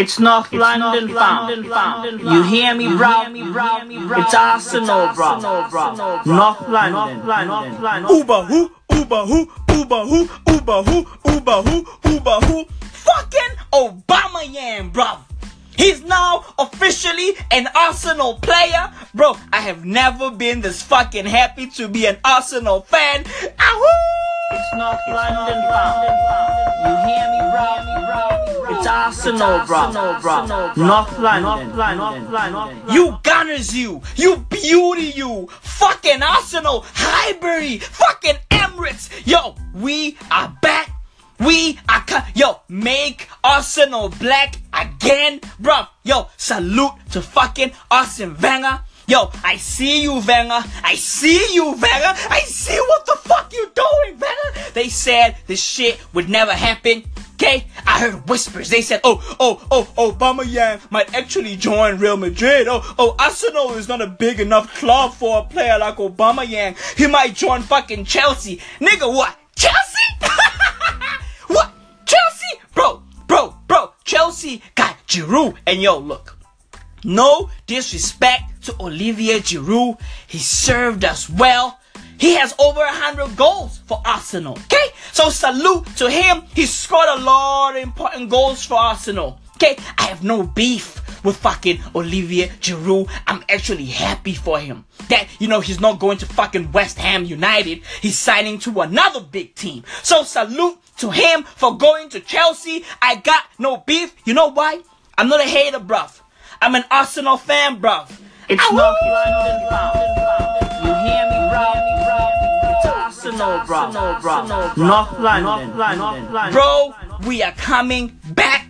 It's North London, fam. You hear me, bro? It's Arsenal, bro. North London. Uber who? Uber who? Uber who? Uber who? Uber who? Uber who? Fucking Aubameyang, bro. He's now officially an Arsenal player. Bro, I have never been this fucking happy to be an Arsenal fan. Ahoo! It's North London, fam. You hear me? It's Arsenal, bro. North London. You Gunners, you! You beauty, you! Fucking Arsenal! Highbury! Fucking Emirates! Yo, we are back! We are co- Yo, make Arsenal black again, bro. Yo, salute to fucking Arsene Wenger! Yo, I see you, Wenger. I see you, Wenger. I see what the fuck you doing, Wenger. They said this shit would never happen. Okay, I heard whispers. They said, "Oh, oh, oh, Aubameyang might actually join Real Madrid. Oh, oh, Arsenal is not a big enough club for a player like Aubameyang. He might join fucking Chelsea, nigga. What? Chelsea? what? Chelsea? Bro, bro, bro. Chelsea got Giroud, and yo, look. No disrespect to Olivier Giroud. He served us well. He has over 100 goals for Arsenal. Okay? So salute to him. He scored a lot of important goals for Arsenal. Okay? I have no beef with fucking Olivier Giroud. I'm actually happy for him. That, you know, he's not going to fucking West Ham United. He's signing to another big team. So salute to him for going to Chelsea. I got no beef. You know why? I'm not a hater, bruv. I'm an Arsenal fan, bruv. It's North London, fam. Bro. North London. Bro, we are coming back.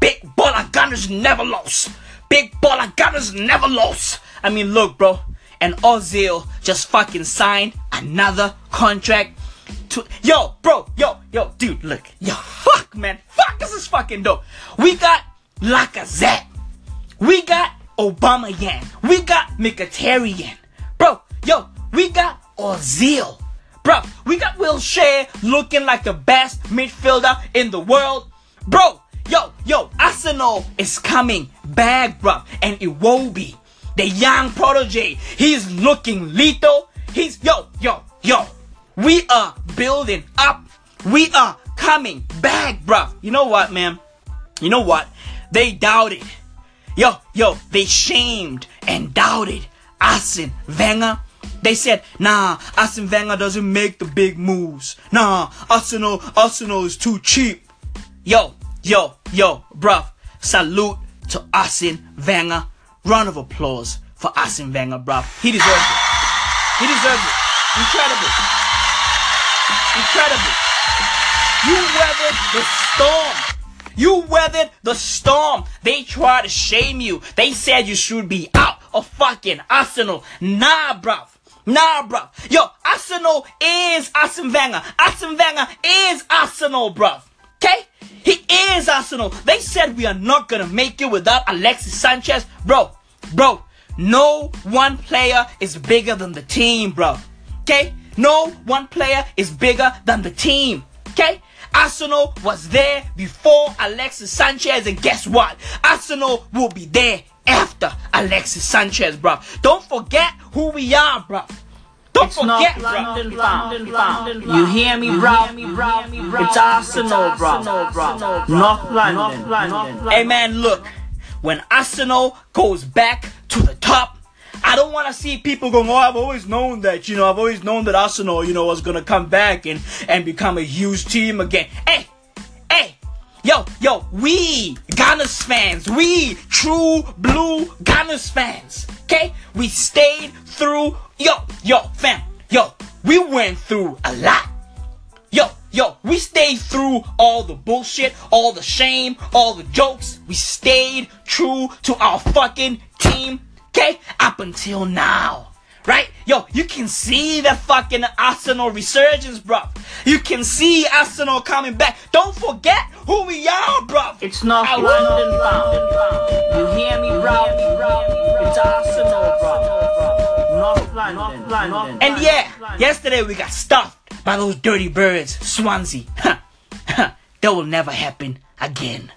Big baller gunners never lost. Big baller gunners never lost. I mean, look, bro. And Ozil just fucking signed another contract. To, yo, bro, yo, yo, dude, look, yo, fuck, man, fuck, this is fucking dope. We got Lacazette. We got Aubameyang. We got Mkhitaryan. Bro, yo, we got Ozil. Bro, we got Wilshere looking like the best midfielder in the world. Bro, yo, yo, Arsenal is coming back, bro. And Iwobi, the young protege, he's looking lethal. He's, yo, yo, yo. We are building up. We are coming back, bro. You know what, man? You know what? They doubted. Yo, yo, they shamed and doubted Arsene Wenger. They said, nah, Arsene Wenger doesn't make the big moves. Nah, Arsenal, Arsenal is too cheap. Yo, yo, yo, bruv, salute to Arsene Wenger. Round of applause for Arsene Wenger, bruv. He deserves it. He deserves it. Incredible. Incredible. You weathered the storm. You weathered the storm. They tried to shame you. They said you should be out of fucking Arsenal. Nah, bruv. Nah, bruv. Yo, Arsenal is Arsene Wenger. Arsene Wenger is Arsenal, bruv. Okay? He is Arsenal. They said we are not gonna make it without Alexis Sanchez. Bro, bro, no one player is bigger than the team, bro. Okay? No one player is bigger than the team. Okay? Arsenal was there before Alexis Sanchez, and guess what? Arsenal will be there after Alexis Sanchez, bro. Don't forget who we are, bro. Don't It's forget, North bro. London, fam. You hear me, bro? It's Arsenal, bro. North London. Hey man, look, when Arsenal goes back to the top, I don't want to see people going, oh, I've always known that, you know, I've always known that Arsenal, you know, was going to come back and, and become a huge team again. Hey, hey, yo, yo, we Gunners fans, we true blue Gunners fans, okay? We stayed through, yo, yo, fam, yo, we went through a lot. Yo, yo, we stayed through all the bullshit, all the shame, all the jokes. We stayed true to our fucking team, okay? Up until now. Right? Yo, you can see the fucking Arsenal resurgence, bruv. You can see Arsenal coming back. Don't forget who we are, bruv. It's North Ah, London, fam. You hear me, bro? It's Arsenal, bro. North London. And yeah, yesterday we got stuffed by those dirty birds, Swansea. that will never happen again.